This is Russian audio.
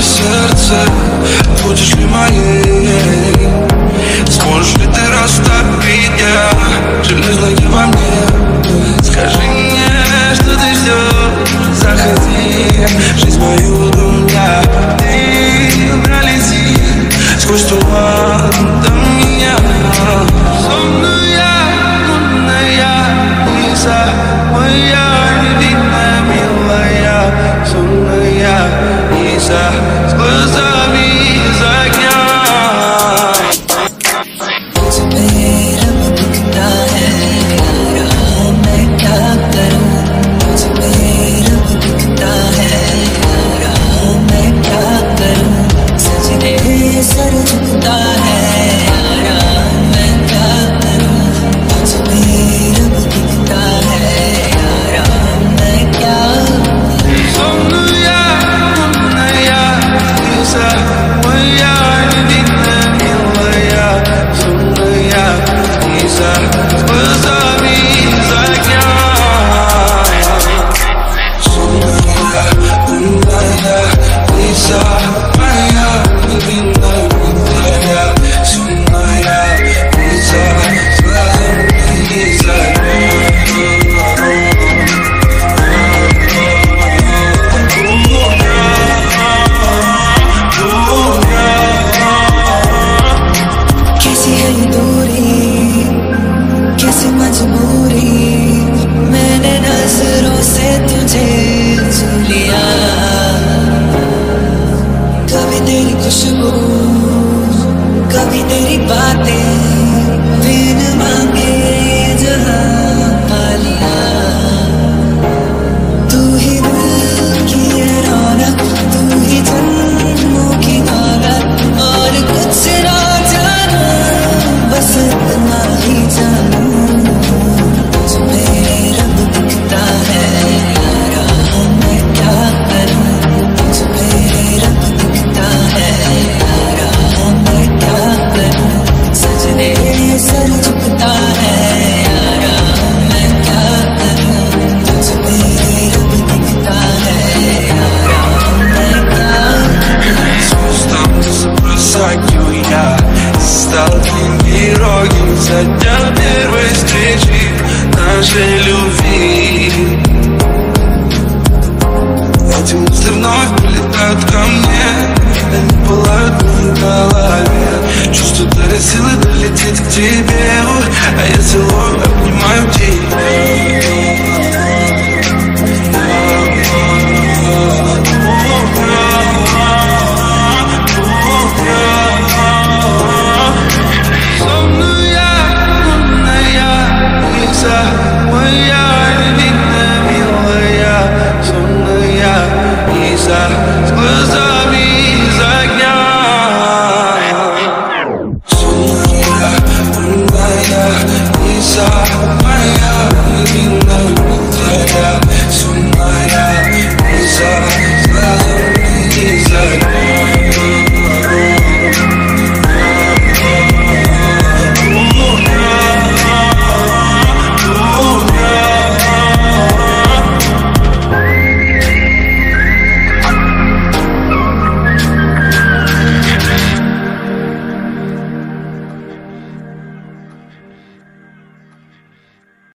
твое сердце Будешь ли моей? Сможешь ли ты растопить? Я Железное во мне. Скажи мне, что ты ждешь Заходи, жизнь мою думня Ты пролети. Сквозь туман до меня. Сонная, лунная, лиса Моя любимая, милая, сонная I was inside, running up, special Эти мысли вновь прилетают ко мне. Они пылают в моей голове. Чувство дарит силы долететь к тебе. А я силой обнимаю тебя. I, was